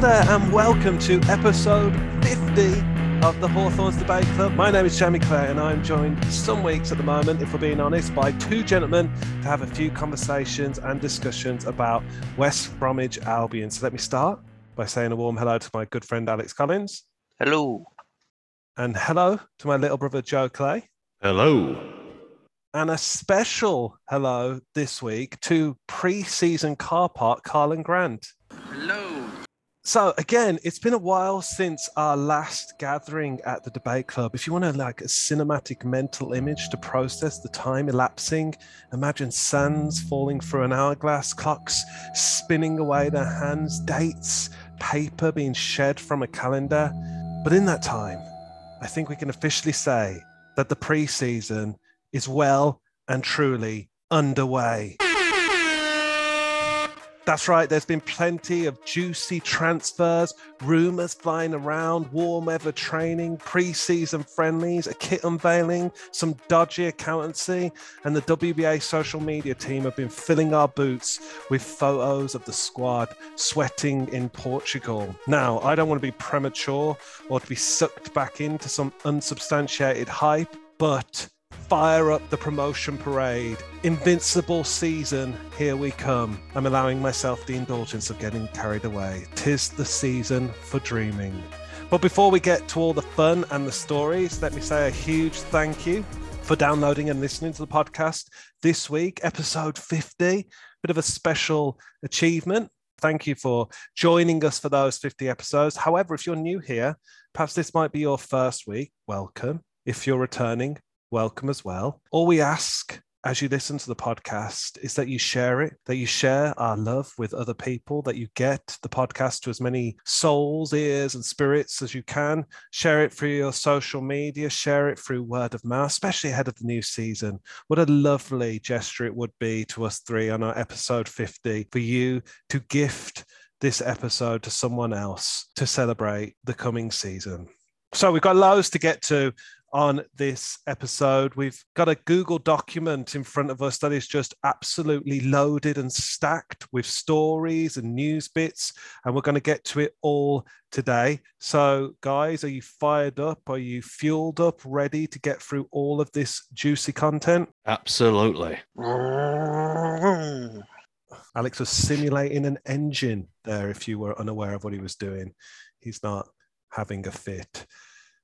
Hello there, and welcome to episode 50 of the Hawthorns Debate Club. My name is Jamie Clay, and I'm joined some weeks at the moment, if we're being honest, by two gentlemen to have a few conversations and discussions about West Bromwich Albion. So let me start by saying a warm hello to my good friend Alex Collins, Hello. and hello to my little brother Joe Clay. Hello. And a special hello this week to pre-season car park Karlan Grant. Hello. So again, it's been a while since our last gathering at the debate club. If you want to like a cinematic mental image to process the time elapsing, imagine sands falling through an hourglass, clocks spinning away their hands, dates, paper being shed from a calendar. But in that time, I think we can officially say that the preseason is well and truly underway. That's right, there's been plenty of juicy transfers, rumours flying around, warm weather training, pre season friendlies, a kit unveiling, some dodgy accountancy, and the WBA social media team have been filling our boots with photos of the squad sweating in Portugal. Now, I don't want to be premature or to be sucked back into some unsubstantiated hype, but fire up the promotion parade. Invincible season, here we come. I'm allowing myself the indulgence of getting carried away. Tis the season for dreaming. But before we get to all the fun and the stories, let me say a huge thank you for downloading and listening to the podcast this week, episode 50. Bit of a special achievement. Thank you for joining us for those 50 episodes. However, if you're new here, perhaps this might be your first week. Welcome. If you're returning, welcome as well. All we ask as you listen to the podcast is that you share it, that you share our love with other people, that you get the podcast to as many souls, ears, and spirits as you can. Share it through your social media, share it through word of mouth, especially ahead of the new season. What a lovely gesture it would be to us three on our episode 50 for you to gift this episode to someone else to celebrate the coming season. So we've got loads to get to on this episode. We've got a Google document in front of us that is just absolutely loaded and stacked with stories and news bits, and we're going to get to it all today. So, guys, are you fired up? Are you fueled up, ready to get through all of this juicy content? Absolutely. Alex was simulating an engine there if you were unaware of what he was doing. He's not having a fit.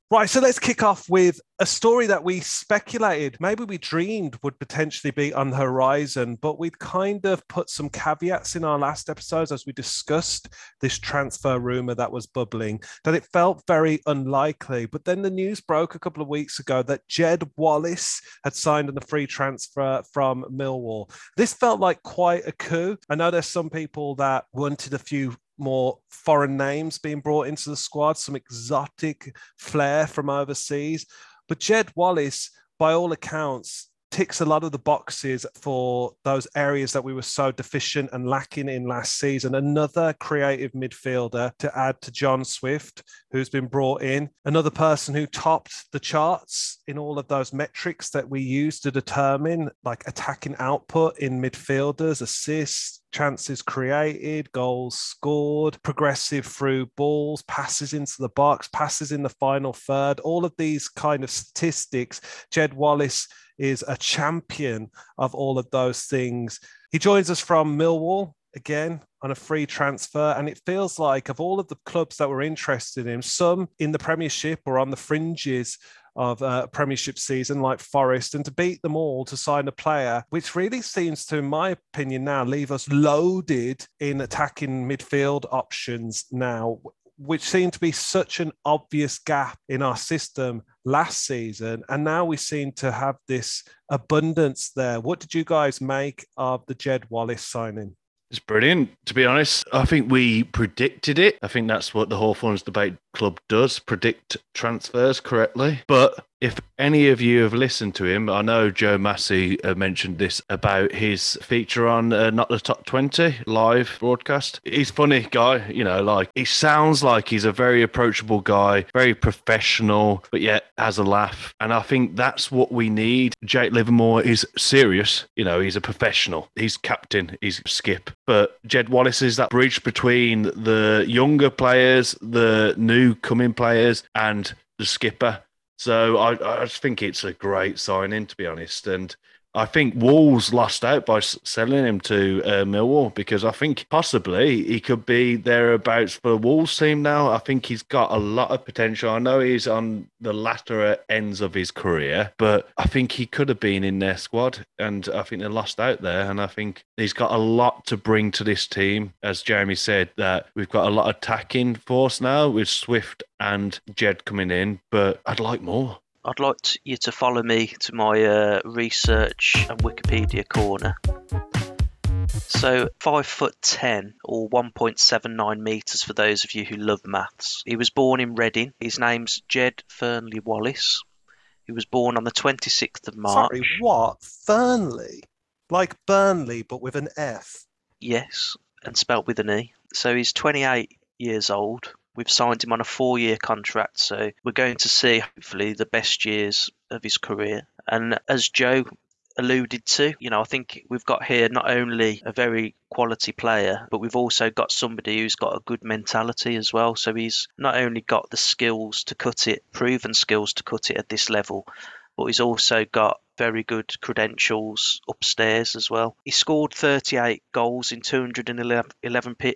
Right, so let's kick off with a story that we speculated, maybe we dreamed would potentially be on the horizon, but we'd kind of put some caveats in our last episodes as we discussed this transfer rumor that was bubbling, that it felt very unlikely. But then the news broke a couple of weeks ago that Jed Wallace had signed on a free transfer from Millwall. This felt like quite a coup. I know there's some people that wanted a few more foreign names being brought into the squad, some exotic flair from overseas. But Jed Wallace, by all accounts, ticks a lot of the boxes for those areas that we were so deficient and lacking in last season. Another creative midfielder to add to John Swift, who's been brought in. Another person who topped the charts in all of those metrics that we use to determine like attacking output in midfielders, assists, chances created, goals scored, progressive through balls, passes into the box, passes in the final third, all of these kind of statistics. Jed Wallace is a champion of all of those things. He joins us from Millwall again on a free transfer. And it feels like, of all of the clubs that were interested in him, some in the Premiership or on the fringes of a Premiership season, like Forest, and to beat them all to sign a player, which really seems to, in my opinion, now leave us loaded in attacking midfield options now which seemed to be such an obvious gap in our system last season. And now we seem to have this abundance there. What did you guys make of the Jed Wallace signing? It's brilliant. To be honest, I think we predicted it. I think that's what the Hawthorns Debate Club does predict transfers correctly. But if any of you have listened to him, I know Joe Massey uh, mentioned this about his feature on uh, Not the Top 20 live broadcast. He's funny guy, you know, like he sounds like he's a very approachable guy, very professional, but yet has a laugh. And I think that's what we need. Jake Livermore is serious, you know, he's a professional, he's captain, he's skip. But Jed Wallace is that bridge between the younger players, the new coming players, and the skipper so I, I just think it's a great signing, to be honest. And I think Wolves lost out by selling him to uh, Millwall because I think possibly he could be thereabouts for the Wolves team now. I think he's got a lot of potential. I know he's on the latter ends of his career, but I think he could have been in their squad, and I think they lost out there. And I think he's got a lot to bring to this team, as Jeremy said. That we've got a lot of attacking force now with Swift and Jed coming in, but I'd like more. I'd like to, you to follow me to my uh, research and Wikipedia corner. So, five foot ten or 1.79 meters for those of you who love maths. He was born in Reading. His name's Jed Fernley Wallace. He was born on the 26th of March. Sorry, what? Fernley? Like Burnley, but with an F? Yes, and spelt with an E. So he's 28 years old. We've signed him on a four year contract, so we're going to see hopefully the best years of his career. And as Joe alluded to, you know, I think we've got here not only a very quality player, but we've also got somebody who's got a good mentality as well. So he's not only got the skills to cut it, proven skills to cut it at this level, but he's also got very good credentials upstairs as well. He scored 38 goals in 211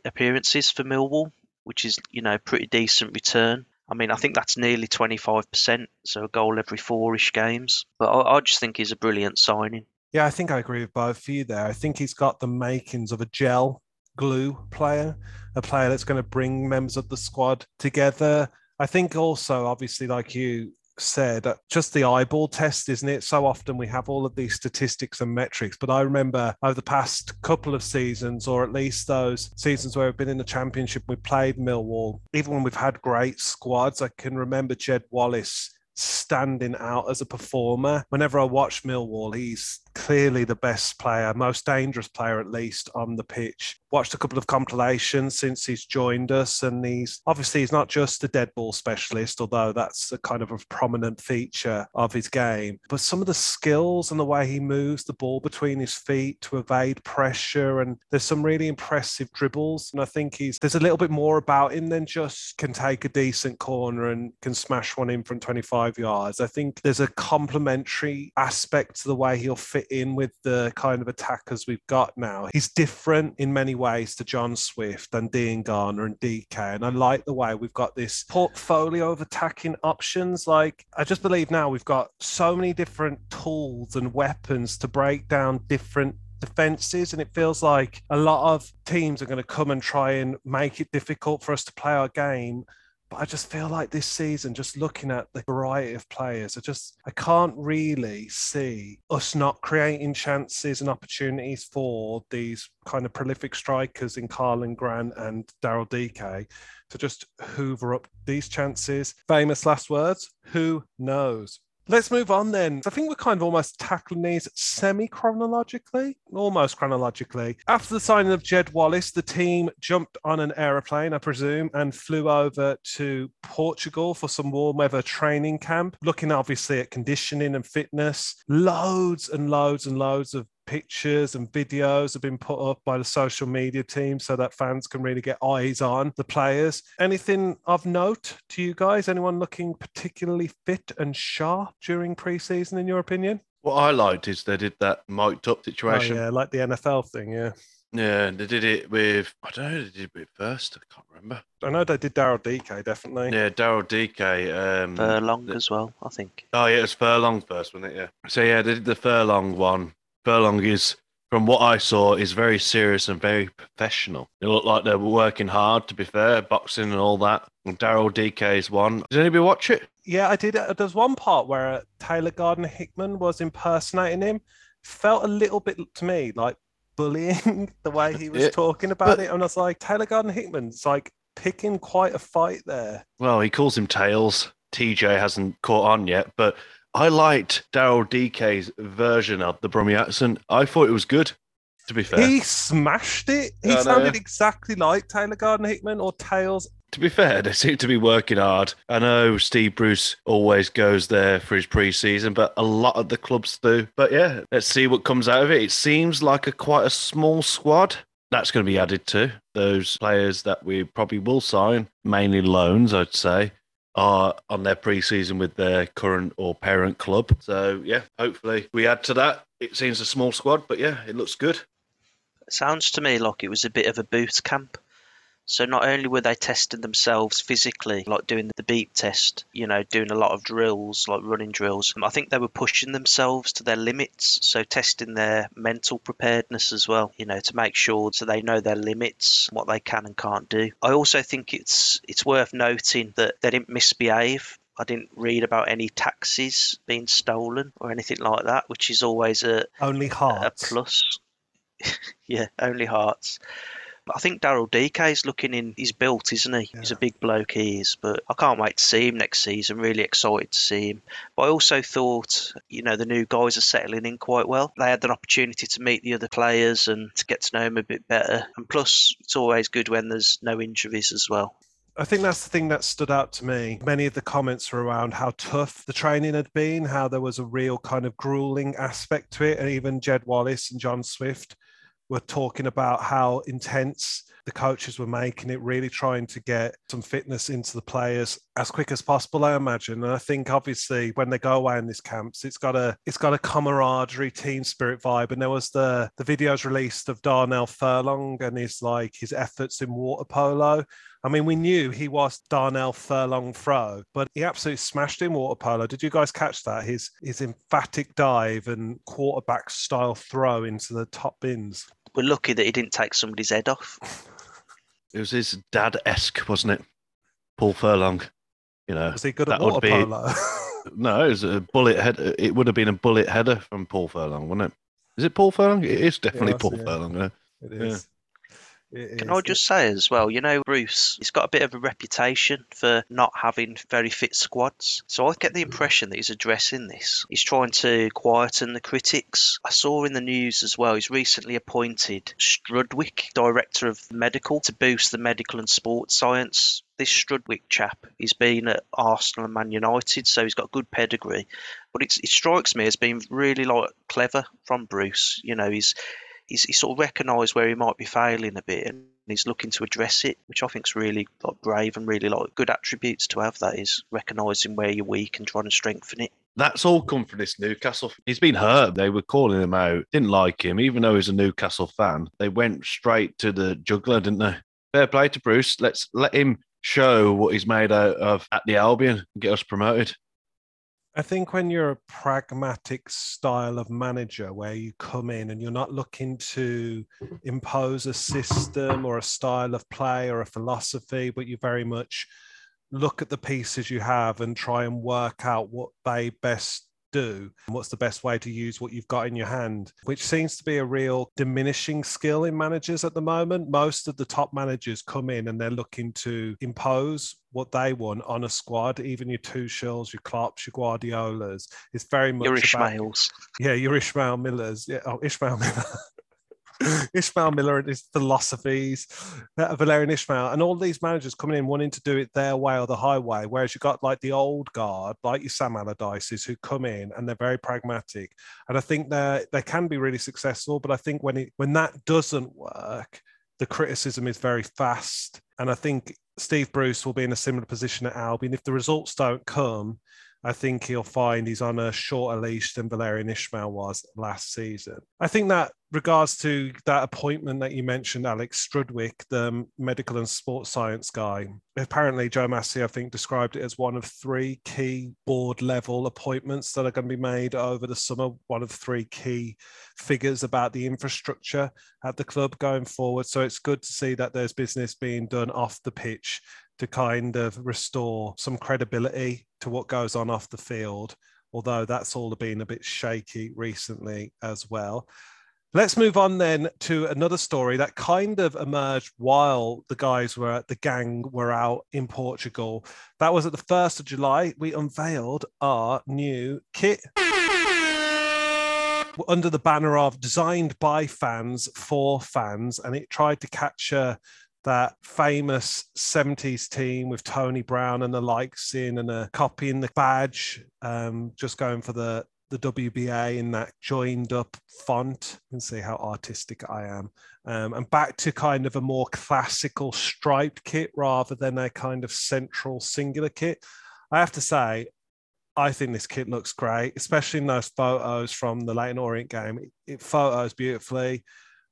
appearances for Millwall, which is you know pretty decent return. I mean, I think that's nearly 25%, so a goal every four-ish games. But I, I, just think he's a brilliant signing. Yeah, I think I agree with both of you there. I think he's got the makings of a gel glue player, a player that's going to bring members of the squad together. I think also, obviously, like you, said, just the eyeball test, isn't it? So often we have all of these statistics and metrics, but I remember over the past couple of seasons, or at least those seasons where we've been in the championship, we played Millwall. Even when we've had great squads, I can remember Jed Wallace standing out as a performer. Whenever I watch Millwall, he's clearly the best player, most dangerous player at least on the pitch. Watched a couple of compilations since he's joined us, and he's obviously he's not just a dead ball specialist, although that's a kind of a prominent feature of his game. But some of the skills and the way he moves the ball between his feet to evade pressure, and there's some really impressive dribbles. And I think he's there's a little bit more about him than just can take a decent corner and can smash one in from 25 yards. I think there's a complementary aspect to the way he'll fit in with the kind of attackers we've got now. He's different in many ways to John Swift and Diangana and Dike. And I like the way we've got this portfolio of attacking options. Like, I just believe now we've got so many different tools and weapons to break down different defenses and it feels like a lot of teams are going to come and try and make it difficult for us to play our game but I just feel like this season, just looking at the variety of players, I just I can't really see us not creating chances and opportunities for these kind of prolific strikers in Karlan Grant and Daryl Dike to just hoover up these chances. Famous last words. Who knows? Let's move on then. I think we're kind of almost tackling these semi chronologically, almost chronologically. After the signing of Jed Wallace, the team jumped on an aeroplane, I presume, and flew over to Portugal for some warm weather training camp, looking obviously at conditioning and fitness. Loads and loads and loads of pictures and videos have been put up by the social media team so that fans can really get eyes on the players. Anything of note to you guys? Anyone looking particularly fit and sharp during preseason, in your opinion? What I liked is they did that mic'd up situation. Oh, yeah, like the NFL thing, yeah. Yeah, they did it with I don't know, they did it with first. I can't remember. I know they did Daryl Dike, definitely. Yeah, Daryl Dike. Um, Furlong the, as well, I think. Oh yeah, it was Furlong first, wasn't it? Yeah. So yeah, they did the Furlong one Furlong is, from what I saw, is very serious and very professional. They look like they're working hard. To be fair, boxing and all that. And Daryl Dike is one. Did anybody watch it? Yeah, I did. Uh, there's one part where uh, Taylor Gardner Hickman was impersonating him. Felt a little bit to me like bullying the way he was yeah, talking about but, it. And I was like, Taylor Gardner Hickman's like picking quite a fight there. Well, he calls him Tails. TJ hasn't caught on yet, but I liked Daryl Dike's version of the Brummie accent. I thought it was good. To be fair, He smashed it. He I know. sounded exactly like Taylor Gardner Hickman or Tails. to be fair, they seem to be working hard. I know Steve Bruce always goes there for his preseason, but a lot of the clubs do. But yeah, let's see what comes out of it. It seems like a quite a small squad. That's going to be added to those players that we probably will sign, mainly loans, I'd say, are on their preseason with their current or parent club. So yeah, hopefully we add to that. It seems a small squad, but yeah, it looks good. sounds to me like it was a bit of a boot camp. So not only were they testing themselves physically, like doing the beep test, you know, doing a lot of drills, like running drills, um, I think they were pushing themselves to their limits. So testing their mental preparedness as well, you know, to make sure so they know their limits, what they can and can't do. I also think it's it's worth noting that they didn't misbehave. I didn't read about any taxis being stolen or anything like that, which is always a, Only a hearts. plus. yeah, only hearts. But I think Daryl Dike is looking in. He's built, isn't he? He's a big bloke. He is. But I can't wait to see him next season. Really excited to see him. But I also thought, you know, the new guys are settling in quite well. They had an opportunity to meet the other players and to get to know them a bit better. And plus, it's always good when there's no injuries as well. I think that's the thing that stood out to me. Many of the comments were around how tough the training had been, how there was a real kind of grueling aspect to it. And even Jed Wallace and John Swift were talking about how intense the coaches were making it, really trying to get some fitness into the players as quick as possible, I imagine. And I think obviously when they go away in these camps, it's got a it's got a camaraderie, team spirit vibe. And there was the the videos released of Darnell Furlong and his like his efforts in water polo. I mean, we knew he was Darnell Furlong Fro, but he absolutely smashed in water polo. Did you guys catch that? His his emphatic dive and quarterback style throw into the top bins. We're lucky that he didn't take somebody's head off. It was his dad esque, wasn't it? Paul Furlong. You know, Was he good at That would water be- polo? no, it was a bullet head. It would have been a bullet header from Paul Furlong, wouldn't it? Is it Paul Furlong? It is definitely Yes, Paul yeah. Furlong. Yeah. it is. It Can is. I just say as well, you know, Bruce, he's got a bit of a reputation for not having very fit squads. So I get the mm-hmm. impression that he's addressing this. He's trying to quieten the critics. I saw in the news as well, he's recently appointed Strudwick, Director of Medical, to boost the medical and sports science. This Strudwick chap, he's been at Arsenal and Man United, so he's got good pedigree. But it's, it strikes me as being really like clever from Bruce. You know, he's he's, he's sort of recognised where he might be failing a bit and he's looking to address it, which I think is really like brave and really like good attributes to have. That is recognising where you're weak and trying to strengthen it. That's all come from this Newcastle. He's been hurt. They were calling him out, didn't like him, even though he's a Newcastle fan. They went straight to the juggler, didn't they? Fair play to Bruce. Let's let him show what he's made out of at the Albion and get us promoted. I think when you're a pragmatic style of manager where you come in and you're not looking to impose a system or a style of play or a philosophy, but you very much look at the pieces you have and try and work out what they best do and what's the best way to use what you've got in your hand, which seems to be a real diminishing skill in managers at the moment. Most of the top managers come in and they're looking to impose what they want on a squad, even your Tuchels, your Klopps, your Guardiolas. It's very much Your about Ishmaels. yeah, your Ishmael Millers. Yeah, oh, Ishmael Miller. Ishmael Miller and his philosophies, uh, Valérien Ismaël, and all these managers coming in wanting to do it their way or the highway. Whereas you got like the old guard, like your Sam Allardyces, who come in and they're very pragmatic. And I think they they can be really successful. But I think when it when that doesn't work, the criticism is very fast. And I think Steve Bruce will be in a similar position at Albion. If the results don't come, I think he'll find he's on a shorter leash than Valérien Ismaël was last season. I think that regards to that appointment that you mentioned, Alex Strudwick, the medical and sports science guy. Apparently, Joe Massey, I think, described it as one of three key board level appointments that are going to be made over the summer. One of three key figures about the infrastructure at the club going forward. So it's good to see that there's business being done off the pitch to kind of restore some credibility to what goes on off the field, although that's all been a bit shaky recently as well. Let's move on then to another story that kind of emerged while the guys were the gang were out in Portugal. That was at the 1st of July. We unveiled our new kit under the banner of designed by fans for fans, and it tried to capture that famous 70s team with Tony Brown and the likes in and a copy in the badge, um, just going for the the WBA in that joined up font. You can see how artistic I am. Um, and back to kind of a more classical striped kit rather than a kind of central singular kit. I have to say, I think this kit looks great, especially in those photos from the Leyton Orient game. It, it photos beautifully.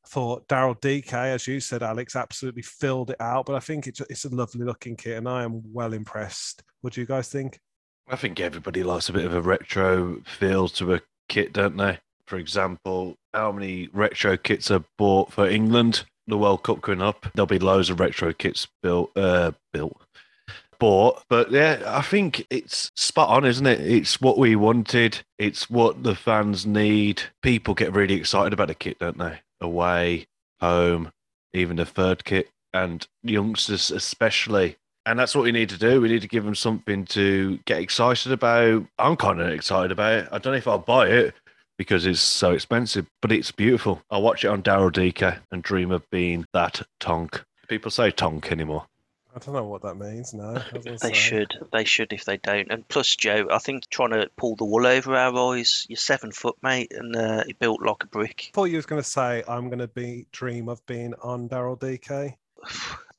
Thought Daryl Dike, as you said, Alex, absolutely filled it out. But I think it's, it's a lovely looking kit, and I am well impressed. What do you guys think? I think everybody likes a bit of a retro feel to a kit, don't they? For example, how many retro kits are bought for England? The World Cup coming up, there'll be loads of retro kits built, uh, built, bought. But yeah, I think it's spot on, isn't it? It's what we wanted. It's what the fans need. People get really excited about a kit, don't they? Away, home, even the third kit, and youngsters especially and that's what we need to do. We need to give them something to get excited about. I'm kind of excited about it. I don't know if I'll buy it because it's so expensive, but it's beautiful. I'll watch it on Daryl Dike and dream of being that tonk. People say tonk anymore. I don't know what that means. No, they say. should. They should if they don't. And plus, Joe, I think trying to pull the wool over our eyes. You're seven foot, mate, and uh, you built like a brick. I thought you was going to say I'm going to be dream of being on Daryl Dike.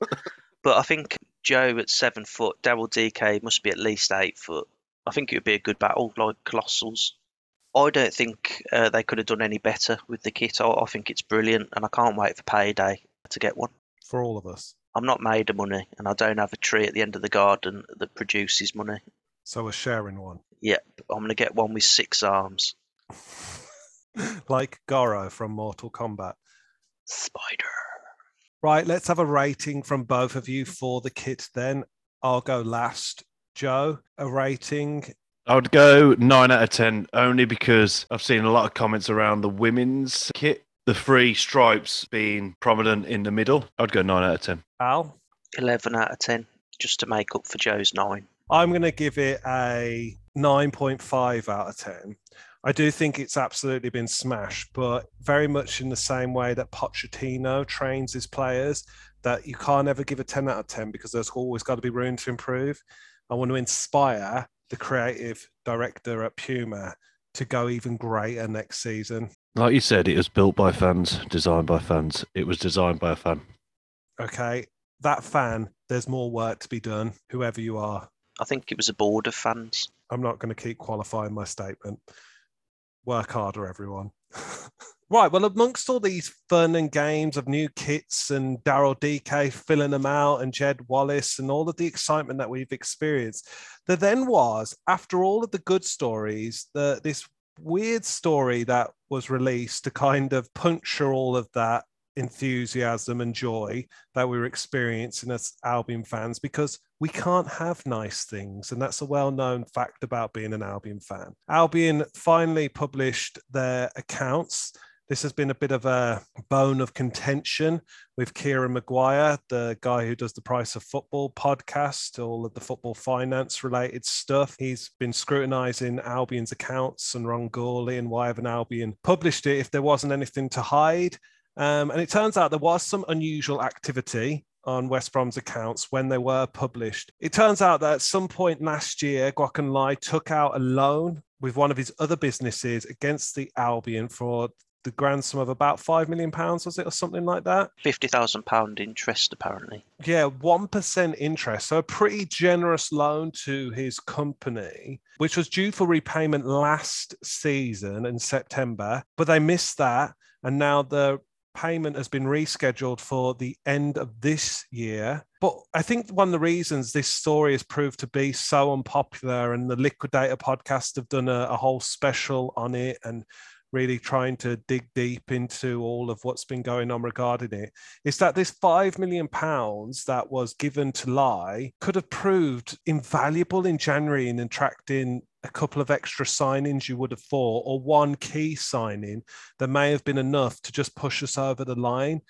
but I think Joe at seven foot, Daryl Dike must be at least eight foot. I think it would be a good battle, like Colossals. I don't think uh, they could have done any better with the kit. I, I, think it's brilliant, and I can't wait for payday to get one. For all of us. I'm not made of money, and I don't have a tree at the end of the garden that produces money. So we're sharing one. Yep, I'm going to get one with six arms. like Goro from Mortal Kombat. Spider. Right, let's have a rating from both of you for the kit then. I'll go last. Joe, a rating? I would go nine out of 10 only because I've seen a lot of comments around the women's kit, the three stripes being prominent in the middle. I'd go nine out of 10. Al? 11 out of 10, just to make up for Joe's nine. I'm going to give it a 9.5 out of 10. I do think it's absolutely been smashed, but very much in the same way that Pochettino trains his players, that you can't ever give a 10 out of 10 because there's always got to be room to improve. I want to inspire the creative director at Puma to go even greater next season. Like you said, it was built by fans, designed by fans. It was designed by a fan. Okay. That fan, there's more work to be done, whoever you are. I think it was a board of fans. I'm not going to keep qualifying my statement work harder, everyone. right. Well, amongst all these fun and games of new kits and Daryl Dike filling them out and Jed Wallace and all of the excitement that we've experienced, there then was, after all of the good stories, the, this weird story that was released to kind of puncture all of that enthusiasm and joy that we were experiencing as Albion fans because we can't have nice things. And that's a well known fact about being an Albion fan. Albion finally published their accounts. This has been a bit of a bone of contention with Kieran Maguire, the guy who does the Price of Football podcast, all of the football finance related stuff. He's been scrutinizing Albion's accounts and Ron Gourlay and why haven't Albion published it if there wasn't anything to hide. Um, and it turns out there was some unusual activity on West Brom's accounts when they were published. It turns out that at some point last year, Guochuan Lai took out a loan with one of his other businesses against the Albion for the grand sum of about five million pounds, was it, or something like that? Fifty thousand pound interest, apparently. Yeah, one percent interest. So a pretty generous loan to his company, which was due for repayment last season in September, but they missed that, and now the payment has been rescheduled for the end of this year. But I think one of the reasons this story has proved to be so unpopular, and the Liquidator podcast have done a, a whole special on it and really trying to dig deep into all of what's been going on regarding it is that this five million pounds that was given to Lai could have proved invaluable in January in attracting a couple of extra signings you would have thought, or one key signing that may have been enough to just push us over the line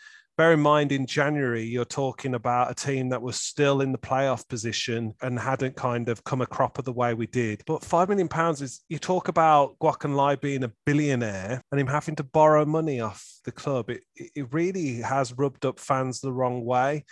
bear in mind in January, you're talking about a team that was still in the playoff position and hadn't kind of come a cropper the way we did. But five million pounds is you talk about Guochuan Lai being a billionaire and him having to borrow money off the club. It, it really has rubbed up fans the wrong way.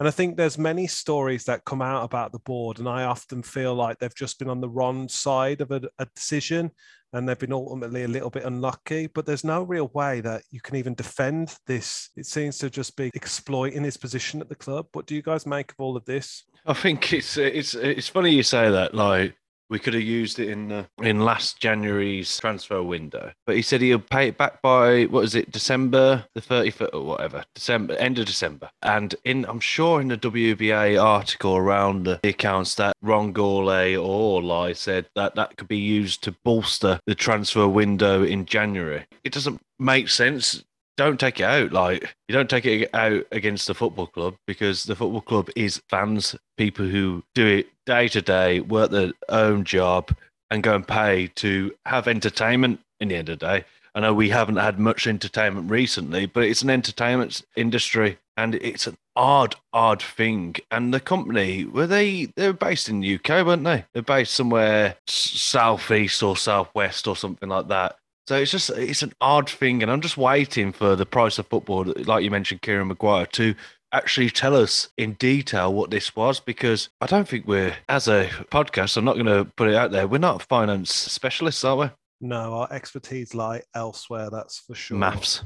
And I think there's many stories that come out about the board, and I often feel like they've just been on the wrong side of a, a decision and they've been ultimately a little bit unlucky. But there's no real way that you can even defend this. It seems to just be exploiting his position at the club. What do you guys make of all of this? I think it's it's it's funny you say that. Like we could have used it in uh, in last January's transfer window. But he said he'll pay it back by what is it, December the 31st or whatever, December end of December. And in I'm sure in the WBA article around the accounts that Ron Gourlay or said that that could be used to bolster the transfer window in January. It doesn't make sense don't take it out. Like you don't take it out against the football club because the football club is fans, people who do it day to day, work their own job, and go and pay to have entertainment. In the end of the day, I know we haven't had much entertainment recently, but it's an entertainment industry, and it's an odd, odd thing. And the company were they they were based in the UK, weren't they? They're based somewhere southeast or southwest or something like that. So it's just it's an odd thing, and I'm just waiting for the price of football, like you mentioned, Kieran Maguire, to actually tell us in detail what this was because I don't think we're as a podcast. I'm not going to put it out there. We're not finance specialists, are we? No, our expertise lie elsewhere. That's for sure. Maths.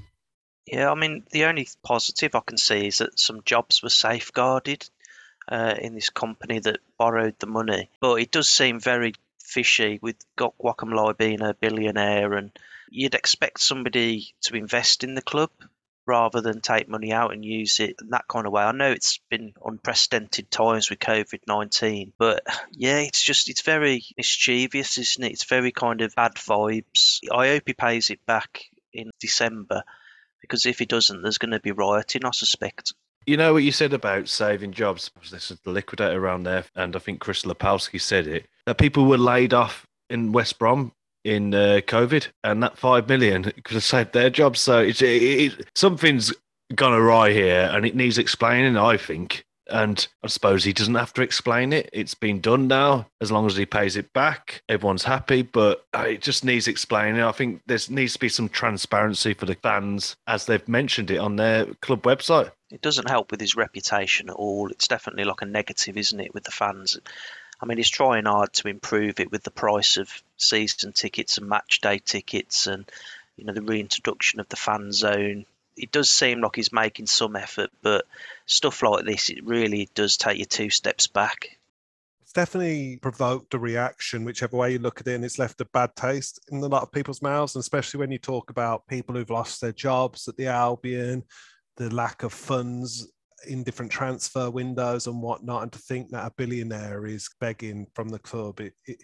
Yeah, I mean the only positive I can see is that some jobs were safeguarded uh, in this company that borrowed the money, but it does seem very fishy with Lai being a billionaire, and you'd expect somebody to invest in the club rather than take money out and use it in that kind of way. I know it's been unprecedented times with COVID 19, but yeah, it's just, it's very mischievous, isn't it? It's very kind of bad vibes. I hope he pays it back in December because if he doesn't, there's going to be rioting, I suspect. You know what you said about saving jobs? This is the liquidator around there, and I think Chris Lapowski said it that people were laid off in West Brom in uh, COVID, and that five million could have saved their jobs. So it's it, it, something's gone awry here, and it needs explaining. I think, and I suppose he doesn't have to explain it. It's been done now. As long as he pays it back, everyone's happy. But uh, it just needs explaining. I think there needs to be some transparency for the fans, as they've mentioned it on their club website. It doesn't help with his reputation at all. It's definitely like a negative, isn't it, with the fans? I mean, he's trying hard to improve it with the price of season tickets and match day tickets, and you know the reintroduction of the fan zone. It does seem like he's making some effort, but stuff like this, it really does take you two steps back. It's definitely provoked a reaction, whichever way you look at it, and it's left a bad taste in a lot of people's mouths, and especially when you talk about people who've lost their jobs at the Albion, the lack of funds in different transfer windows and whatnot, and to think that a billionaire is begging from the club, it, it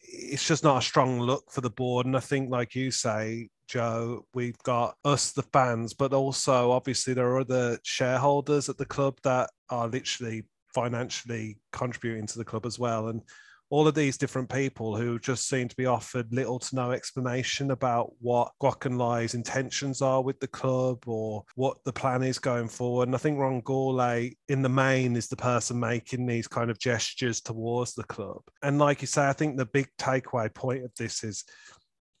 it's just not a strong look for the board. And I think, like you say, Joe, we've got us, the fans, but also obviously there are other shareholders at the club that are literally financially contributing to the club as well. And all of these different people who just seem to be offered little to no explanation about what Kwok Lai's intentions are with the club or what the plan is going forward. And I think Ron Gourlay, in the main, is the person making these kind of gestures towards the club. And like you say, I think the big takeaway point of this is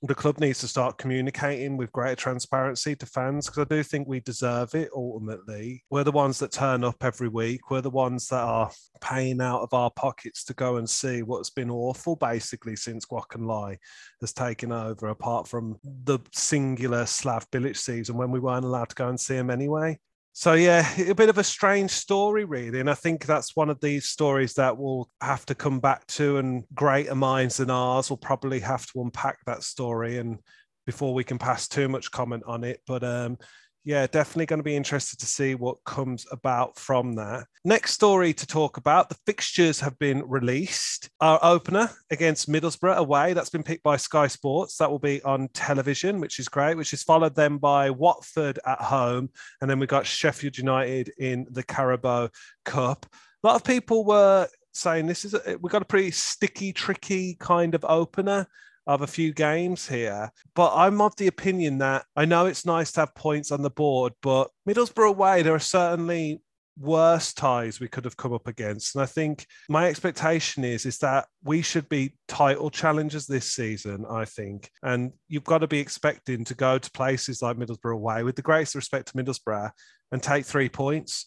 the club needs to start communicating with greater transparency to fans because I do think we deserve it ultimately. We're the ones that turn up every week. We're the ones that are paying out of our pockets to go and see what's been awful basically since Kwok Lai has taken over, apart from the singular Slav Bilic season when we weren't allowed to go and see him anyway. So yeah, a bit of a strange story, really, and I think that's one of these stories that we'll have to come back to, and greater minds than ours will probably have to unpack that story, and before we can pass too much comment on it. But um, yeah, definitely going to be interested to see what comes about from that. Next story to talk about the fixtures have been released. Our opener against Middlesbrough away, that's been picked by Sky Sports. That will be on television, which is great, which is followed then by Watford at home. And then we got Sheffield United in the Carabao Cup. A lot of people were saying this is a, we've got a pretty sticky, tricky kind of opener of a few games here. But I'm of the opinion that I know it's nice to have points on the board, but Middlesbrough away, there are certainly worse ties we could have come up against. And I think my expectation is is that we should be title challengers this season, I think. And you've got to be expecting to go to places like Middlesbrough away with the greatest respect to Middlesbrough and take three points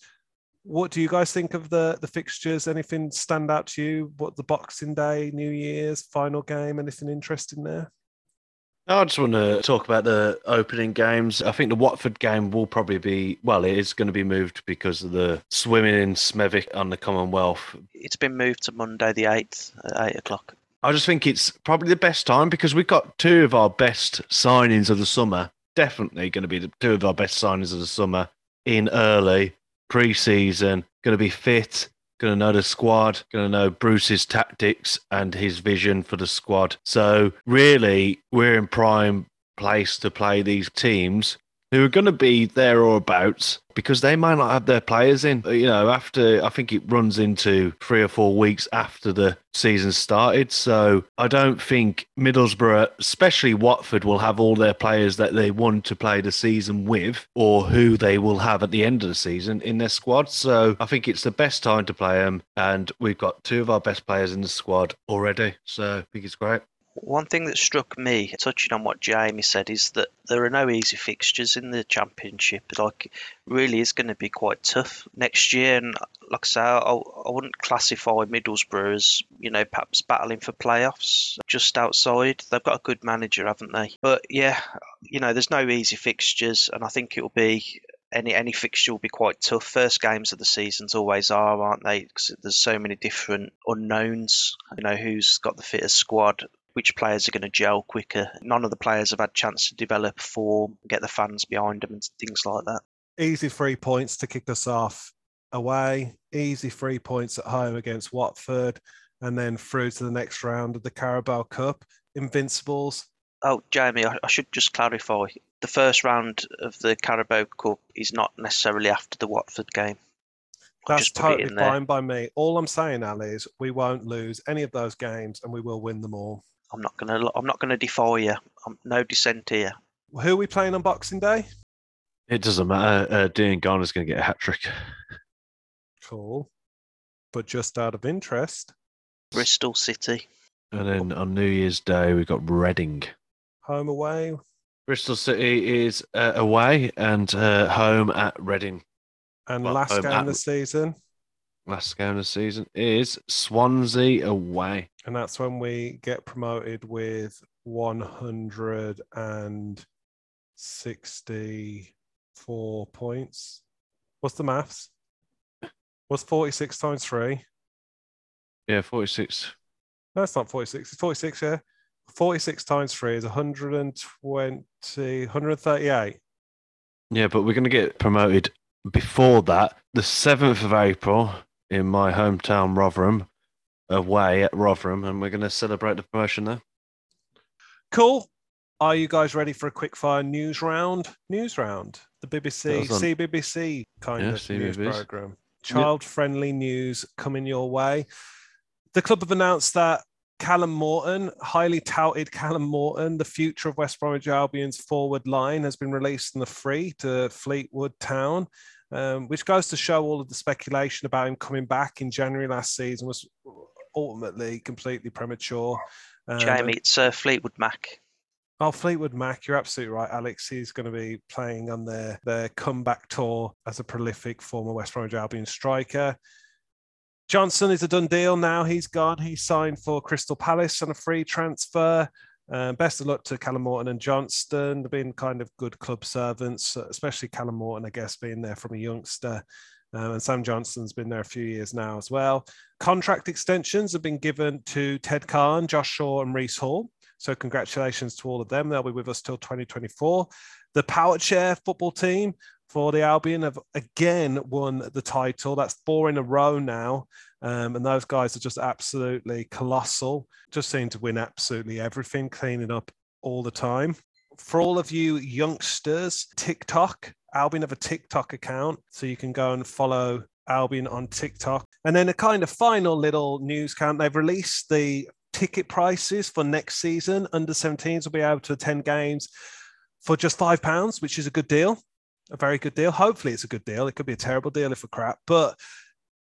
what do you guys think of the the fixtures? Anything stand out to you? What the Boxing Day, New Year's final game? Anything interesting there? I just want to talk about the opening games. I think the Watford game will probably be, well, it is going to be moved because of the swimming in Smethwick on the Commonwealth. It's been moved to Monday the 8th at 8 o'clock. I just think it's probably the best time because we've got two of our best signings of the summer. Definitely going to be the two of our best signings of the summer in early pre-season, going to be fit, going to know the squad, going to know Bruce's tactics and his vision for the squad. So really, we're in prime place to play these teams who are going to be there or abouts because they might not have their players in. You know, after I think it runs into three or four weeks after the season started. So I don't think Middlesbrough, especially Watford, will have all their players that they want to play the season with or who they will have at the end of the season in their squad. So I think it's the best time to play them. And we've got two of our best players in the squad already. So I think it's great. One thing that struck me, touching on what Jamie said, is that there are no easy fixtures in the championship. Like, really is going to be quite tough next year. And like I say, I, I wouldn't classify Middlesbrough as you know perhaps battling for playoffs just outside. They've got a good manager, haven't they? But yeah, you know, there's no easy fixtures, and I think it'll be any any fixture will be quite tough. First games of the seasons always are, aren't they? Because there's so many different unknowns. You know, who's got the fittest squad, which players are going to gel quicker. None of the players have had chance to develop form, get the fans behind them, and things like that. Easy three points to kick us off away. Easy three points at home against Watford, and then through to the next round of the Carabao Cup. Invincibles. Oh, Jamie, I, I should just clarify. The first round of the Carabao Cup is not necessarily after the Watford game. That's totally fine by me. All I'm saying, Ali, is we won't lose any of those games, and we will win them all. I'm not gonna. I'm not gonna defy you. I'm no dissent here. Who are we playing on Boxing Day? It doesn't matter. Uh, Diangana's going to get a hat trick. Cool, but just out of interest, Bristol City. And then on New Year's Day we've got Reading. Home away. Bristol City is uh, away and uh, home at Reading. And well, last game of the season. Last game of the season is Swansea away. And that's when we get promoted with 164 points. What's the maths? What's 46 times 3? Yeah, 46. No, it's not 46. It's 46, yeah. 46 times 3 is 120, 138. Yeah, but we're going to get promoted before that, the 7th of April in my hometown, Rotherham, away at Rotherham, and we're going to celebrate the promotion there. Cool. Are you guys ready for a quick fire news round? News round, the BBC, CBBC kind yeah, of CBBS. news program. Child friendly yep. news coming your way. The club have announced that Callum Morton, highly touted Callum Morton, the future of West Bromwich Albion's forward line, has been released in the free to Fleetwood Town um, which goes to show all of the speculation about him coming back in January last season was ultimately completely premature. Um, Jamie, it's uh, Fleetwood Mac. Oh, Fleetwood Mac, you're absolutely right, Alex. He's going to be playing on their, their comeback tour as a prolific former West Bromwich Albion striker. Johnstone is a done deal now. He's gone. He signed for Crystal Palace on a free transfer. Um, best of luck to Callum Morton and Johnstone. They've been kind of good club servants, especially Callum Morton, I guess, being there from a youngster. Um, and Sam Johnstone's been there a few years now as well. Contract extensions have been given to Ted Cann, Josh Shaw, and Reese Hall. So congratulations to all of them. They'll be with us till 2024. The Power Chair football team for the Albion have again won the title. That's four in a row now. Um, and those guys are just absolutely colossal. Just seem to win absolutely everything, cleaning up all the time. For all of you youngsters, TikTok, Albion have a TikTok account. So you can go and follow Albion on TikTok. And then a kind of final little news count they've released the ticket prices for next season. Under 17s will be able to attend games for just five pounds, which is a good deal, a very good deal. Hopefully, it's a good deal. It could be a terrible deal if we're crap, but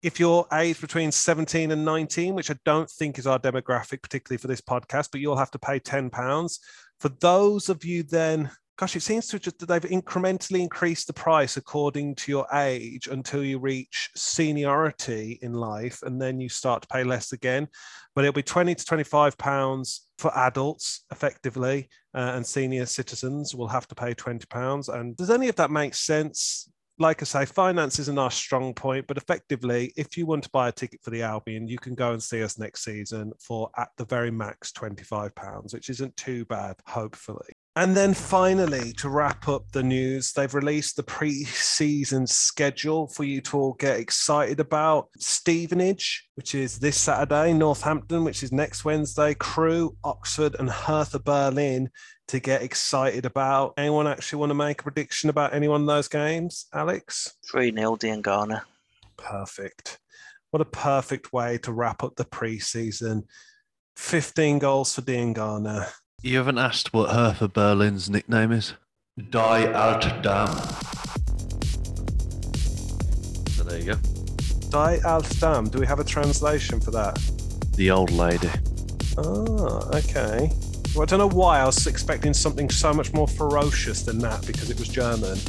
if you're aged between 17 and 19, which I don't think is our demographic, particularly for this podcast, but you'll have to pay 10 pounds. For those of you then gosh, it seems to just that they've incrementally increased the price according to your age until you reach seniority in life, and then you start to pay less again. But it'll be 20 to 25 pounds for adults, effectively, uh, and senior citizens will have to pay 20 pounds. And does any of that make sense? like I say, finance isn't our strong point, but effectively, if you want to buy a ticket for the Albion, you can go and see us next season for at the very max £25, which isn't too bad, hopefully. And then finally, to wrap up the news, they've released the pre-season schedule for you to all get excited about. Stevenage, which is this Saturday, Northampton, which is next Wednesday, Crewe, Oxford, and Hertha Berlin to get excited about. Anyone actually want to make a prediction about any one of those games, Alex? 3 0 Diangana. Perfect. What a perfect way to wrap up the pre-season. 15 goals for Diangana. You haven't asked what Hertha Berlin's nickname is? Die Alte Dame. So there you go. Die Alte Dame. Do we have a translation for that? The old lady. Oh, okay. Well, I don't know why I was expecting something so much more ferocious than that because it was German.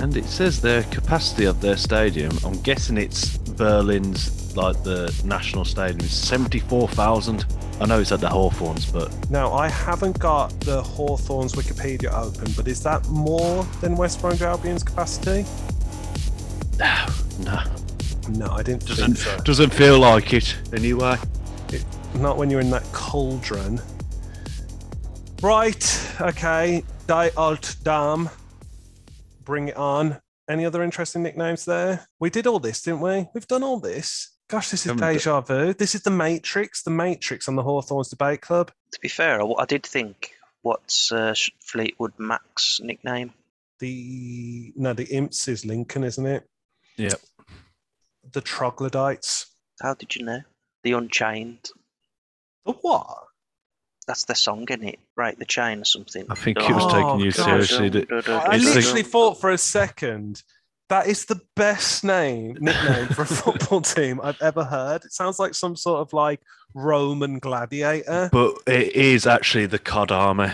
And it says their capacity of their stadium. I'm guessing it's Berlin's, like the national stadium, is 74,000. I know it's at the Hawthorns, but Now, I haven't got the Hawthorns Wikipedia open, but is that more than West Bromwich Albion's capacity? no, no, No, I didn't doesn't think so. doesn't feel like it anyway. Not when you're in that cauldron. Right, okay. Die Alte Dame. Bring it on. Any other interesting nicknames there? We did all this, didn't we? We've done all this. Gosh, this is Haven't deja vu. This is the Matrix, the Matrix on the Hawthorns Debate Club. To be fair, I, I did think, what's uh, Fleetwood Mac's nickname? The no, the Imps is Lincoln, isn't it? Yep. The Troglodytes. How did you know? The Unchained. The what? That's the song, isn't it? Break the chain or something. I think it was Oh, taking you gosh. seriously. I literally thought for a second that is the best name nickname for a football team I've ever heard. It sounds like some sort of like Roman gladiator. But it is actually the COD army.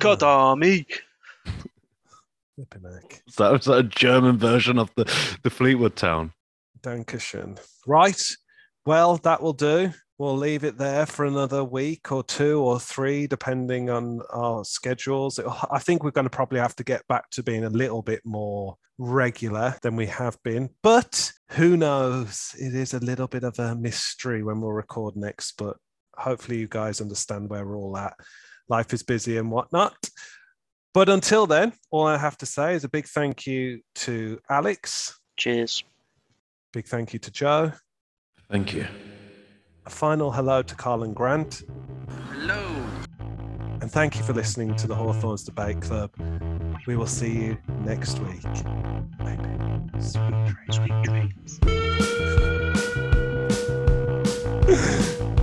God Army. Flipping heck. That was a German version of the, the Fleetwood town. Dankeschön. Right. Well, that will do. We'll leave it there for another week or two or three, depending on our schedules. I think we're going to probably have to get back to being a little bit more regular than we have been. But who knows? It is a little bit of a mystery when we'll record next. But hopefully, you guys understand where we're all at. Life is busy and whatnot. But until then, all I have to say is a big thank you to Alex. Cheers. Big thank you to Joe. Thank you a final hello to Karlan Grant. Hello. And thank you for listening to the Hawthorns Debate Club. We will see you next week. Maybe. Sweet dreams. Sweet dreams.